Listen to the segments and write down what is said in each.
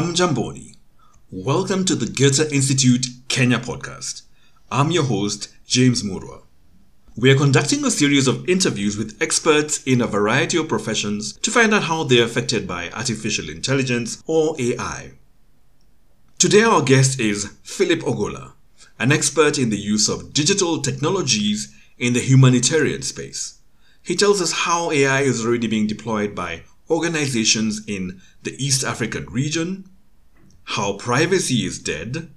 Hamjamboni. Welcome to the Goethe Institute Kenya podcast. I'm your host, James Murwa. We are conducting a series of interviews with experts in a variety of professions to find out how they're affected by artificial intelligence or AI. Today, our guest is Philip Ogola, an expert in the use of digital technologies in the humanitarian space. He tells us how AI is already being deployed by organizations in the East African region, how privacy is dead,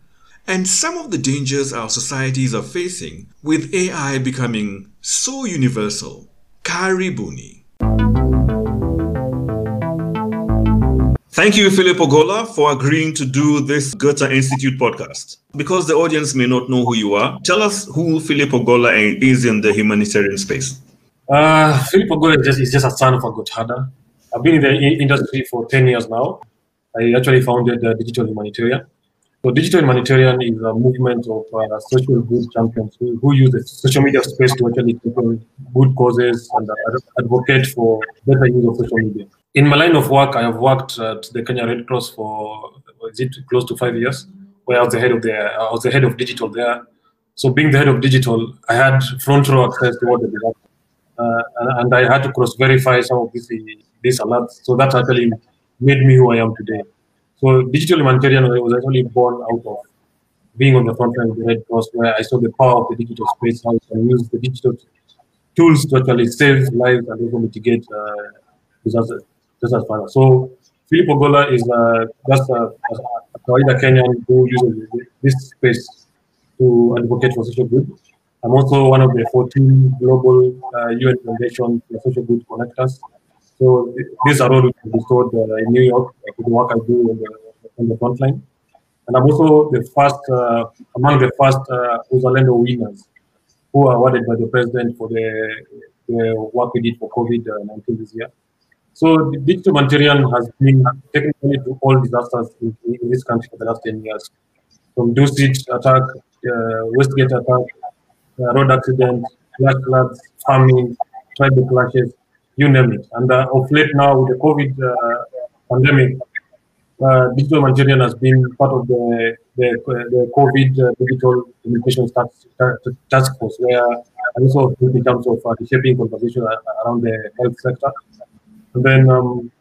and some of the dangers our societies are facing with AI becoming so universal. Karibuni. Thank you, Philip Ogola, for agreeing to do this Goethe Institute podcast. Because the audience may not know who you are, tell us who Philip Ogola is in the humanitarian space. Uh, Philip Ogola is just, is just a son of a Gothada. I've been in the industry for 10 years now. I actually founded uh, Digital Humanitarian. So Digital Humanitarian is a movement of uh, social good champions who, who, use the social media space to actually tackle good causes and uh, advocate for better use of social media in my line of work, I have worked at the Kenya Red Cross for is it close to five years, where I was the head of the I was the head of digital there. So being the head of digital, I had front row access to what they did, uh, and, and, I had to cross verify some of these these alerts. So that actually made me who I am today. So digital humanitarian was actually born out of being on the front line of the Red Cross, where I saw the power of the digital space, how can use the digital tools to actually save lives and also mitigate uh, disasters. So Philip Ogola is uh, just a, a kawaida Kenyan who uses this space to advocate for social good. I'm also one of the 14 global uh, UN Foundation for Social Good connectors. So these are all bestowed uh, in New York for the work I do on the, on the front line. And I'm also the first, uh, among the first uh, winners who are awarded by the president for the, the work we did for COVID-19 this year. So digital humanitarian has been technically to all disasters in, in, this country for the last 10 years. From Dusit attack, uh, Westgate attack, uh, road accident, flash floods, famine, tribal clashes, you name it. And uh, of late now with the COVID uh, pandemic, uh, digital humanitarian has been part of the the, the COVID uh, digital communications task, force, where also in terms of uh, shaping conversation around the health sector. And then um,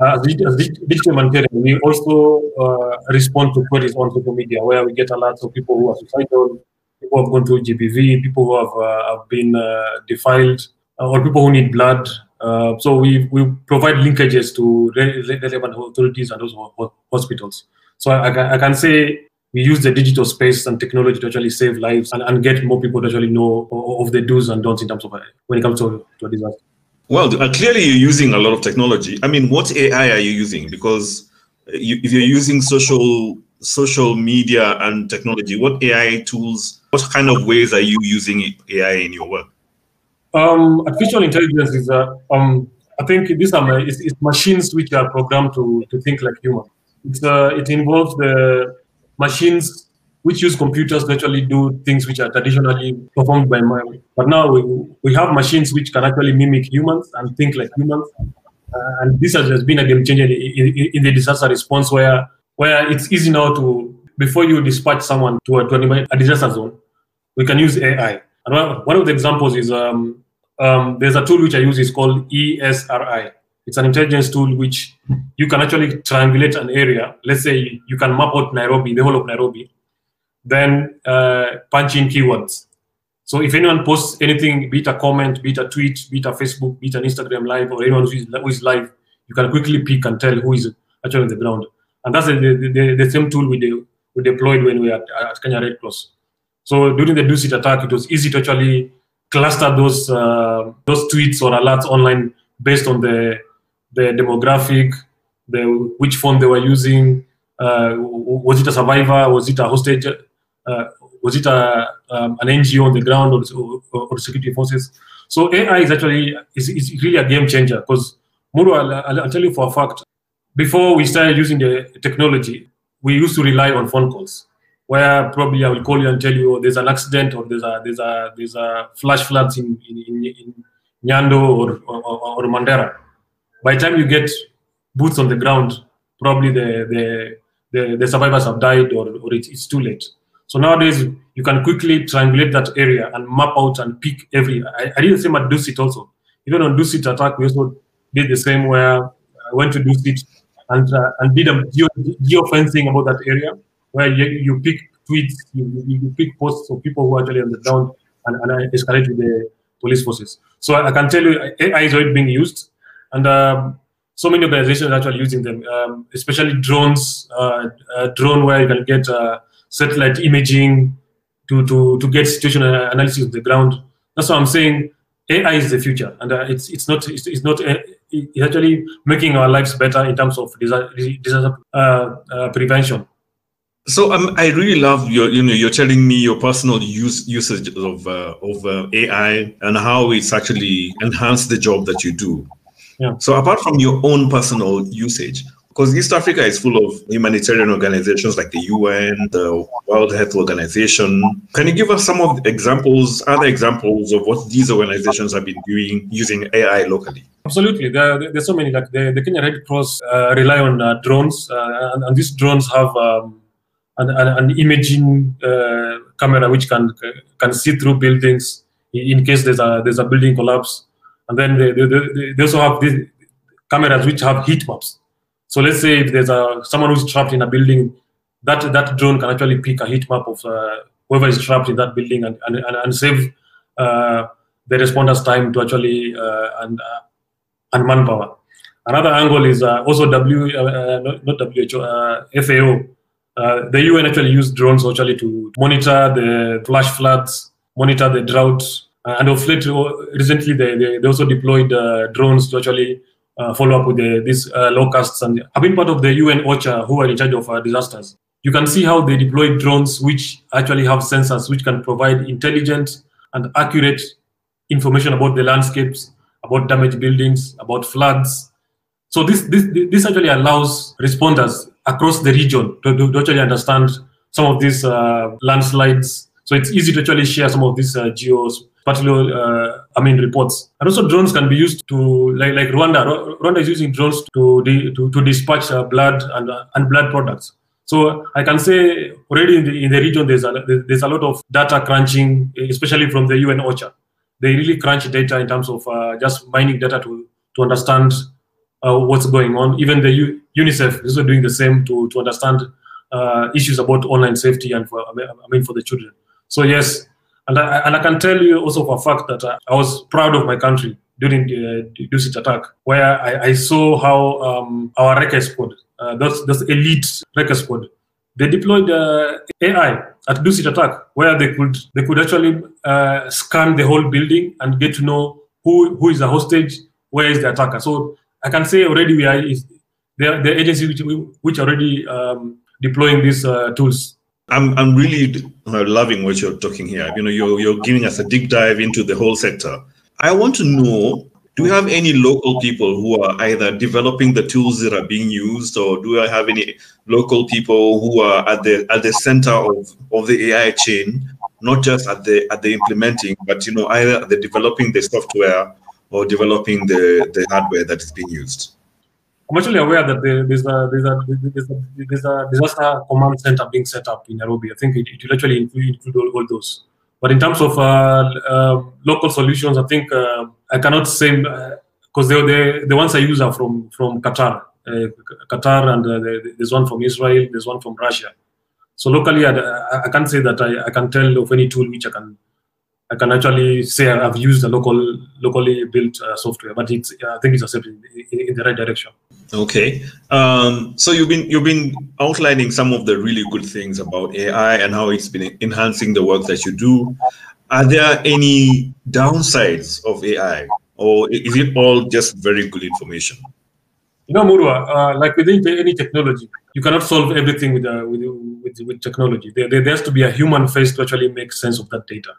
as, as digital humanitarian, we also uh, respond to queries on social media where we get a lot of people who are suicidal, people who have gone through GBV, people who have, uh, have been uh, defiled, uh, or people who need blood. Uh, so we, we provide linkages to relevant authorities and also hospitals. So I, I, can say we use the digital space and technology to actually save lives and, and get more people to actually know of the do's and don'ts in terms of when it comes to, to a disaster. Well, uh, clearly you're using a lot of technology. I mean, what AI are you using? Because you, if you're using social social media and technology, what AI tools, what kind of ways are you using AI in your work? Um, artificial intelligence is, uh, um, I think these are it's, it's, machines which are programmed to, to think like humans. It's, uh, it involves the machines which use computers to actually do things which are traditionally performed by man. But now we, we have machines which can actually mimic humans and think like humans. Uh, and this has just been a game changer in, in, in, the disaster response where, where it's easy now to, before you dispatch someone to a, to a disaster zone, we can use AI. One, of the examples is um, um, there's a tool which I use is called ESRI. It's an intelligence tool which you can actually triangulate an area. Let's say you can map out Nairobi, the whole of Nairobi, then uh, punch in keywords. So if anyone posts anything, be it a comment, be it a tweet, be it a Facebook, be it an Instagram live, or anyone who is, who is live, you can quickly pick and tell who is actually on the ground. And that's the, the, the same tool we, de- we deployed when we were at, at Kenya Red Cross. So during the Dusit attack, it was easy to actually cluster those uh, those tweets or alerts online based on the the demographic, the which phone they were using, uh, was it a survivor, was it a hostage, uh, was it a, um, an NGO on the ground or, or, or, security forces? So AI is actually is, is really a game changer because Murwa, I'll, I'll, tell you for a fact, before we started using the technology, we used to rely on phone calls where probably I will call you and tell you there's an accident or there's a there's a there's a flash floods in in, in, in Nyando or, or, or Mandera. By the time you get boots on the ground, probably the the the, the survivors have died or, or it's, it's too late. So nowadays you can quickly triangulate that area and map out and pick every. I, I did the same at Dusit also. Even on Dusit attack, we also did the same where I went to Dusit and uh, and did a geo, geo fencing about that area where you, you pick tweets, you, you, pick posts of people who are actually on the ground and, and I escalate with the police forces. So I, I can tell you AI is already being used and um, so many organizations are actually using them, um, especially drones, uh, uh, drone where you can get uh, satellite imaging to, to, to get situational analysis on the ground. That's what I'm saying. AI is the future, and uh, it's it's not it's, it's not uh, it's actually making our lives better in terms of disaster, disaster uh, uh, prevention. So um, I really love your, you know, you're telling me your personal use usage of uh, of uh, AI and how it's actually enhanced the job that you do. Yeah. So apart from your own personal usage, because East Africa is full of humanitarian organizations like the UN, the World Health Organization. Can you give us some of the examples, other examples of what these organizations have been doing using AI locally? Absolutely, there, there's so many. Like the, the Kenya Red Cross uh, rely on uh, drones, uh, and, and, these drones have um, an, an, an, imaging uh, camera which can can see through buildings in case there's a there's a building collapse, and then they, they, they also have these cameras which have heat maps so let's say if there's a someone who's trapped in a building, that that drone can actually pick a heat map of uh, whoever is trapped in that building and and, and, save uh, the responders time to actually uh, and uh, and manpower. Another angle is uh, also W uh, not WHO FAO. The UN actually used drones actually to monitor the flash floods, monitor the drought, and of late recently they, they, they also deployed drones to actually uh, follow up with the, these uh, locusts. And I've been part of the UN OCHA who are in charge of uh, disasters. You can see how they deploy drones which actually have sensors which can provide intelligent and accurate information about the landscapes, about damaged buildings, about floods. So this this, this actually allows responders across the region to, to actually understand some of these uh, landslides. So it's easy to actually share some of these uh, geos particularly, uh, I mean, reports. And also drones can be used to, like, like Rwanda. Rwanda is using drones to to, to dispatch uh, blood and, uh, and blood products. So I can say already in the, in the region, there's a, there's a lot of data crunching, especially from the UN OCHA. They really crunch data in terms of uh, just mining data to, to understand uh, what's going on. Even the U- UNICEF is doing the same to, to understand uh, issues about online safety and for, I mean, for the children. So yes, and I, and I can tell you also for a fact that I, was proud of my country during the, the Dusit attack, where I, I saw how um, our Recce squad, uh, those, those elite Recce squad, they deployed uh, AI at Dusit attack, where they could they could actually uh, scan the whole building and get to know who who is the hostage, where is the attacker. So I can say already we are the, the agency which which already um, deploying these uh, tools I'm I'm really loving what you're talking here. You know, you're you're giving us a deep dive into the whole sector. I want to know: Do we have any local people who are either developing the tools that are being used, or do I have any local people who are at the at the center of, of the AI chain, not just at the at the implementing, but you know, either the developing the software or developing the the hardware that is being used? I'm actually aware that there's a there's a there's a, there's a disaster command center being set up in Nairobi. I think it, it will actually include, all, all, those. But in terms of uh, uh, local solutions, I think uh, I cannot say because uh, the the ones I use are from from Qatar, uh, Qatar, and uh, there's one from Israel, there's one from Russia. So locally, I, I can't say that I, I can tell of any tool which I can I can actually say I've used a local, locally built uh, software, but it's I think it's a step in, in, in the right direction. Okay, um, so you've been you've been outlining some of the really good things about AI and how it's been enhancing the work that you do. Are there any downsides of AI, or is it all just very good information? You know, Murwa, uh, like with any technology, you cannot solve everything with, uh, with, with, with technology. There, there has to be a human face to actually make sense of that data.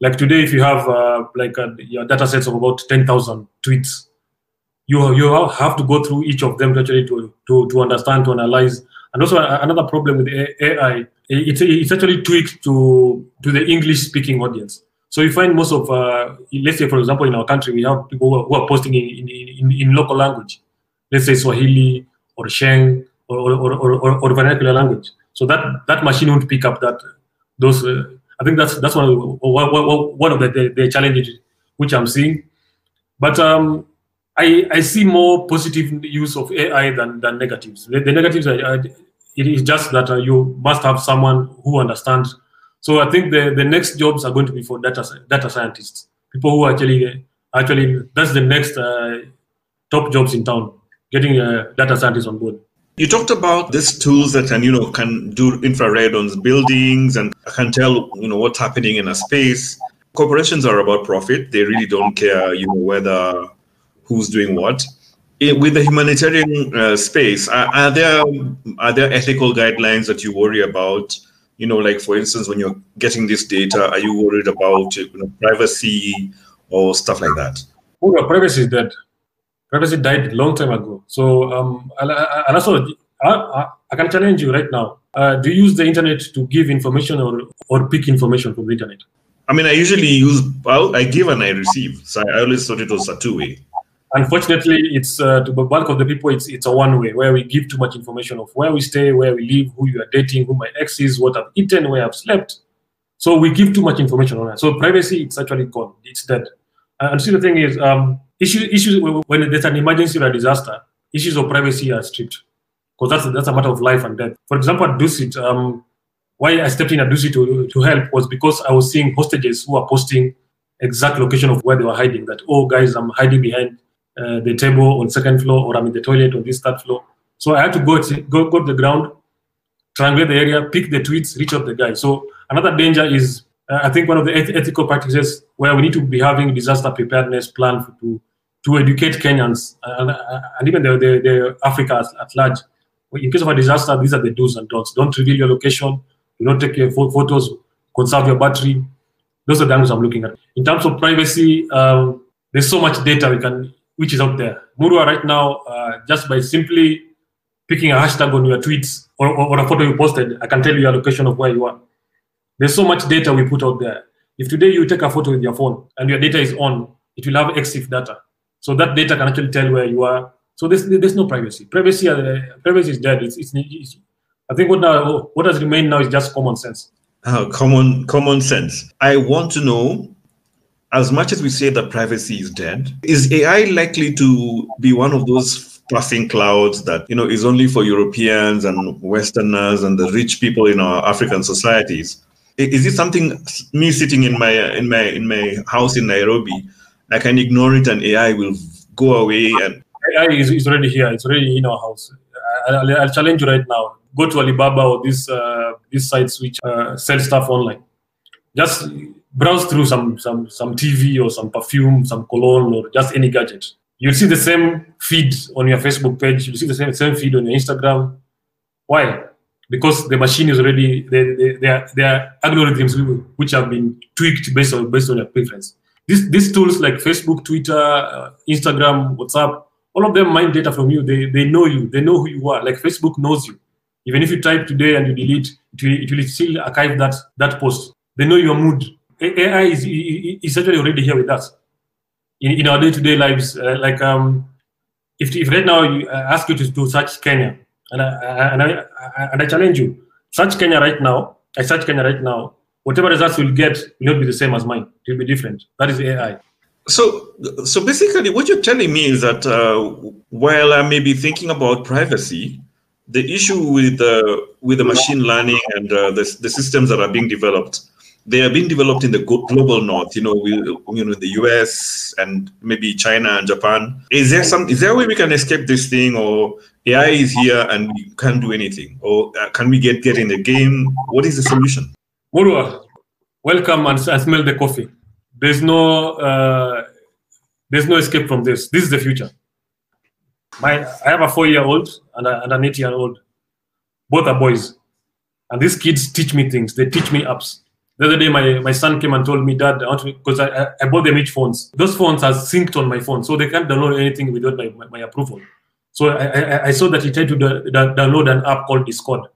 Like today, if you have uh, like a, your data sets of about 10,000 tweets, you, you have to go through each of them to actually to, to, to understand, to analyze. And also another problem with AI, it's, it's actually tweaked to, to the English speaking audience. So you find most of, uh, let's say, for example, in our country, we have people who are posting in, in, in, local language. Let's say Swahili or Sheng or, or, or, or, vernacular language. So that that machine won't pick up that those. Uh, I think that's that's one of the, one of the, the, challenges which I'm seeing. But um, I I see more positive use of AI than than negatives. The, the negatives are, are, it is just that uh, you must have someone who understands. So I think the, the next jobs are going to be for data data scientists, people who actually actually that's the next uh, top jobs in town, getting uh, data scientists on board. You talked about these tools that can, you know, can do infrared on buildings and can tell, you know, what's happening in a space. Corporations are about profit. They really don't care, you know, whether who's doing what. With the humanitarian uh, space, are, are, there are there ethical guidelines that you worry about? You know, like for instance, when you're getting this data, are you worried about you know, privacy or stuff like that? Well, privacy is dead privacy died a long time ago. So, um, and, and also, I, I, can challenge you right now. Uh, do you use the internet to give information or, or pick information from the internet? I mean, I usually use, I give and I receive. So I always thought it was a two way. Unfortunately, it's uh, to the bulk of the people, it's, it's a one way where we give too much information of where we stay, where we live, who you are dating, who my ex is, what I've eaten, where I've slept. So we give too much information on that. So privacy, it's actually gone. It's dead. And see, the thing is, um, issues, issues when there's an emergency or a disaster, issues of privacy are stripped because that's, that's a matter of life and death. For example, at Dusit, um, why I stepped in at Dusit to, to help was because I was seeing hostages who are posting exact location of where they were hiding. That, oh, guys, I'm hiding behind uh, the table on second floor or I'm in the toilet on this third floor. So I had to go, to, go, go to the ground, triangulate the area, pick the tweets, reach out the guy. So another danger is uh, I think one of the eth- ethical practices where we need to be having disaster preparedness plan for, to to educate Kenyans and, uh, and even the, the, the Africa at, at, large. In case of a disaster, these are the do's and don'ts. Don't reveal your location. Do not take your photos. Conserve your battery. Those are the angles I'm looking at. In terms of privacy, um, there's so much data we can which is out there. Murwa right now, uh, just by simply picking a hashtag on your tweets or, or, or, a photo you posted, I can tell you your location of where you are. There's so much data we put out there. If today you take a photo with your phone and your data is on, it will have EXIF data. So that data can actually tell where you are. So there's, there's no privacy. Privacy, uh, privacy is dead. It's, it's, it's, I think what now what has remained now is just common sense. Uh, common common sense. I want to know, as much as we say that privacy is dead, is AI likely to be one of those passing clouds that you know is only for Europeans and Westerners and the rich people in our African societies? Is it something me sitting in my in my in my house in Nairobi, I can ignore it and AI will go away and AI is, is already here. It's already in our house. I, will I'll challenge you right now. Go to Alibaba or these uh, these sites which uh, sell stuff online. Just browse through some some some TV or some perfume, some cologne, or just any gadget. You'll see the same feed on your Facebook page. You'll see the same same feed on your Instagram. Why? Because the machine is already there. Are algorithms which have been tweaked based on based on your preference. These these tools like Facebook, Twitter, uh, Instagram, WhatsApp, all of them mine data from you. They they know you. They know who you are. Like Facebook knows you. Even if you type today and you delete, it will, it will still archive that that post. They know your mood. AI is, is actually already here with us in, in our day-to-day lives. Uh, like um, if, if right now you uh, ask you to, to search Kenya, and I, and I, and I challenge you. Search Kenya right now. I search Kenya right now. Whatever results you'll get will not be the same as mine. It will be different. That is AI. So, so basically, what you're telling me is that uh, while I may be thinking about privacy, the issue with the uh, with the machine learning and uh, the, the systems that are being developed they are being developed in the global north you know we, you know the us and maybe china and japan. Is there some is there a way we can escape this thing or ai is here and we can't do anything? Or uh, can we get get in the game? What is the solution? Murwa, welcome and, and smell the coffee. There's no uh, there's no escape from this. This is the future. My i have a four year old and, and an eight year old both are boys. And these kids teach me things. They teach me apps the other day, my, my son came and told me, Dad, I because I, I bought them each phones. Those phones are synced on my phone, so they can't download anything without my, my, my approval. So I, I, I, saw that he tried to da- da- download an app called Discord.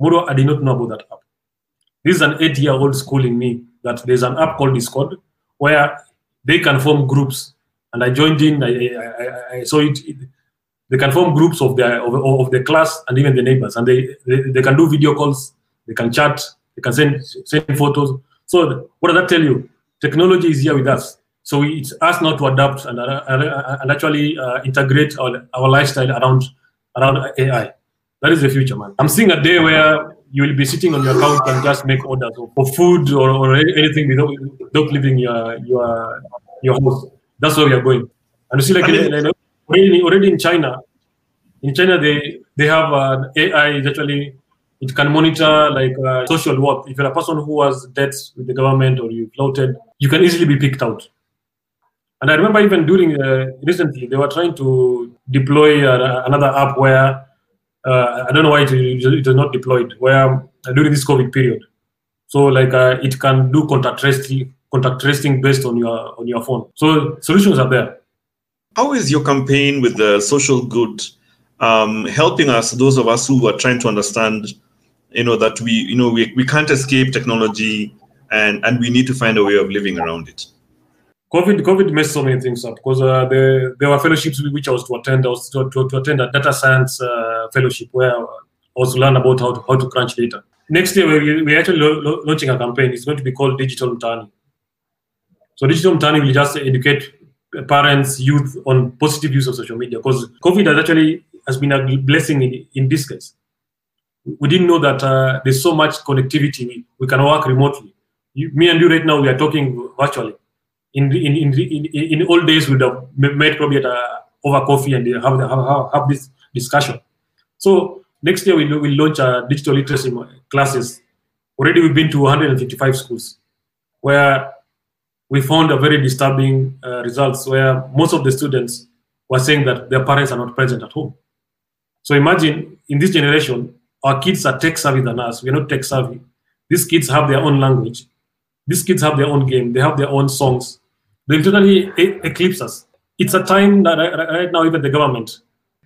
Murwa, I did not know about that app. This is an eight year old schooling me that there's an app called Discord where they can form groups. And I joined in, I, I, I saw it, it they can form groups of their of, of their class and even the neighbors, and they, they they can do video calls, they can chat, they can send send photos. So what does that tell you? Technology is here with us. So it's us not to adapt and, uh, and actually uh, integrate our, our lifestyle around around AI. That is the future, man. I'm seeing a day where you will be sitting on your couch and just make orders for food or, or anything without, without leaving your your your house. That's where we are going. And you see, like, in, already, already in China, in China they they have uh, AI actually it can monitor like uh, social work. If you're a person who has debts with the government or you floated, you can easily be picked out. And I remember even during uh, recently, they were trying to deploy uh, another app where uh, I don't know why it, is not deployed. Where uh, during this COVID period, so like uh, it can do contact tracing, contact tracing based on your on your phone. So solutions are there. How is your campaign with the social good um, helping us, those of us who are trying to understand, you know, that we, you know, we, we can't escape technology and, and we need to find a way of living around it? COVID, COVID messed so many things up because uh, there, there were fellowships which I was to attend. I was to, to, to attend a data science uh, fellowship where I was to learn about how to, how to crunch data. Next year, we, we're actually lo- lo- launching a campaign. It's going to be called Digital Mtaani. So Digital Mtaani will just educate parents, youth on positive use of social media because COVID has actually has been a blessing in, in this case. We didn't know that uh, there's so much connectivity. We, we can work remotely. You, me and you right now, we are talking virtually in in in, in, in old days we'd have met probably at a, over coffee and have, have have this discussion. So next year we'll, we'll launch a digital literacy classes. Already we've been to 155 schools, where we found a very disturbing uh, results where most of the students were saying that their parents are not present at home. So imagine in this generation, our kids are tech savvy than us. We're not tech savvy. These kids have their own language. These kids have their own game. They have their own songs they totally eclipse us. It's a time that right now even the government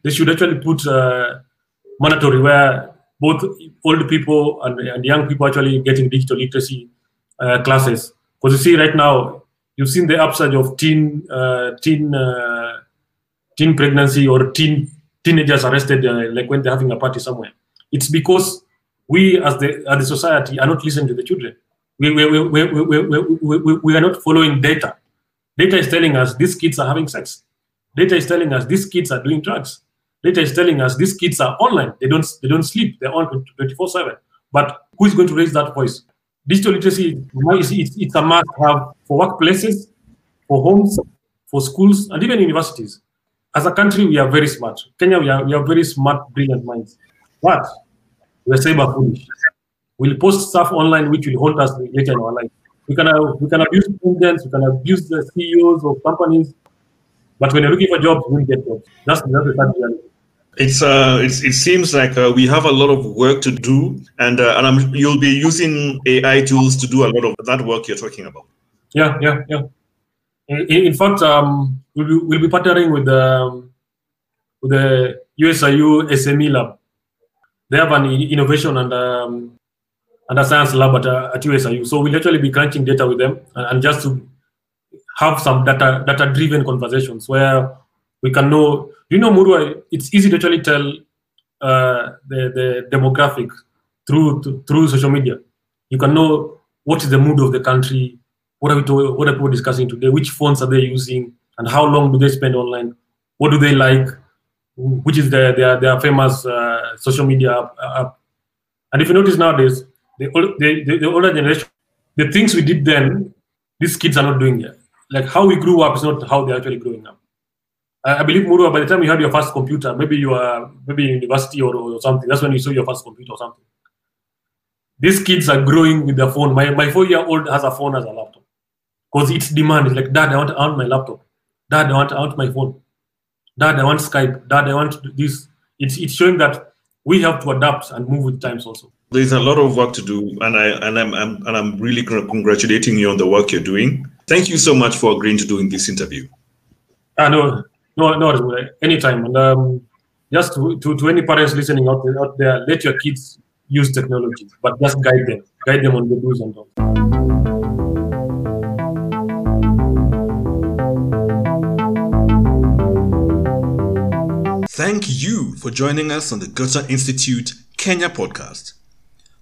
they should actually put uh, mandatory where both old people and, and, young people actually getting digital literacy uh, classes. Because you see right now you've seen the upsurge of teen uh, teen uh, teen pregnancy or teen teenagers arrested uh, like when they're having a party somewhere. It's because we as the as the society are not listening to the children. We, we, we, we, we, we, we, we are not following data Data is telling us these kids are having sex. Data is telling us these kids are doing drugs. Data is telling us these kids are online. They don't they don't sleep. They're on 24/7. But who is going to raise that voice? Digital literacy it's a must have for workplaces, for homes, for schools, and even universities. As a country, we are very smart. Kenya, we are, we are very smart, brilliant minds. But we're cyber foolish. We'll post stuff online which will haunt us later in our life. We can, uh, we can abuse students, we can abuse the CEOs of companies, but when you're looking for jobs, you will get jobs. That's, that's the sad reality. It's uh, it's, it seems like uh, we have a lot of work to do, and uh, and I'm, you'll be using AI tools to do a lot of that work you're talking about. Yeah, yeah, yeah. In, in fact, um, we'll be, we'll be partnering with the um, with the USIU SME Lab. They have an innovation and um, and a science lab at, uh, at USIU. So we'll actually be crunching data with them and, and just to have some data data driven conversations where we can know. You know, Murwa, it's easy to actually tell uh, the the demographic through through social media. You can know what is the mood of the country, what are we to, what are people discussing today, which phones are they using, and how long do they spend online, what do they like, which is their their, their famous uh, social media app. And if you notice nowadays, the, the, the, the older generation, the things we did then, these kids are not doing yet. Like how we grew up is not how they're actually growing up. I, I believe Murwa, by the time you had your first computer, maybe you are maybe in university or, or something. That's when you saw your first computer or something. These kids are growing with their phone. My my four year old has a phone as a laptop because its demand is like, Dad, I want, I want my laptop. Dad, I want, I want my phone. Dad, I want Skype. Dad, I want this. It's it's showing that we have to adapt and move with times also there's a lot of work to do, and I and I'm, I'm and I'm really congratulating you on the work you're doing. Thank you so much for agreeing to doing this interview. Uh, no, no, no, anytime. And um, just to, to, to any parents listening out there, out there, let your kids use technology, but just guide them, guide them on the do's and don'ts. Thank you for joining us on the Goethe Institute Kenya podcast.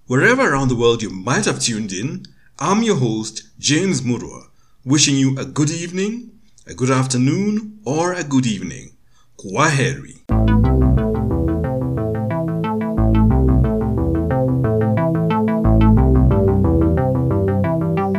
Wherever around the world you might have tuned in, I'm your host, James Murwa, wishing you a good evening, a good afternoon, or a good evening. Kwaheri.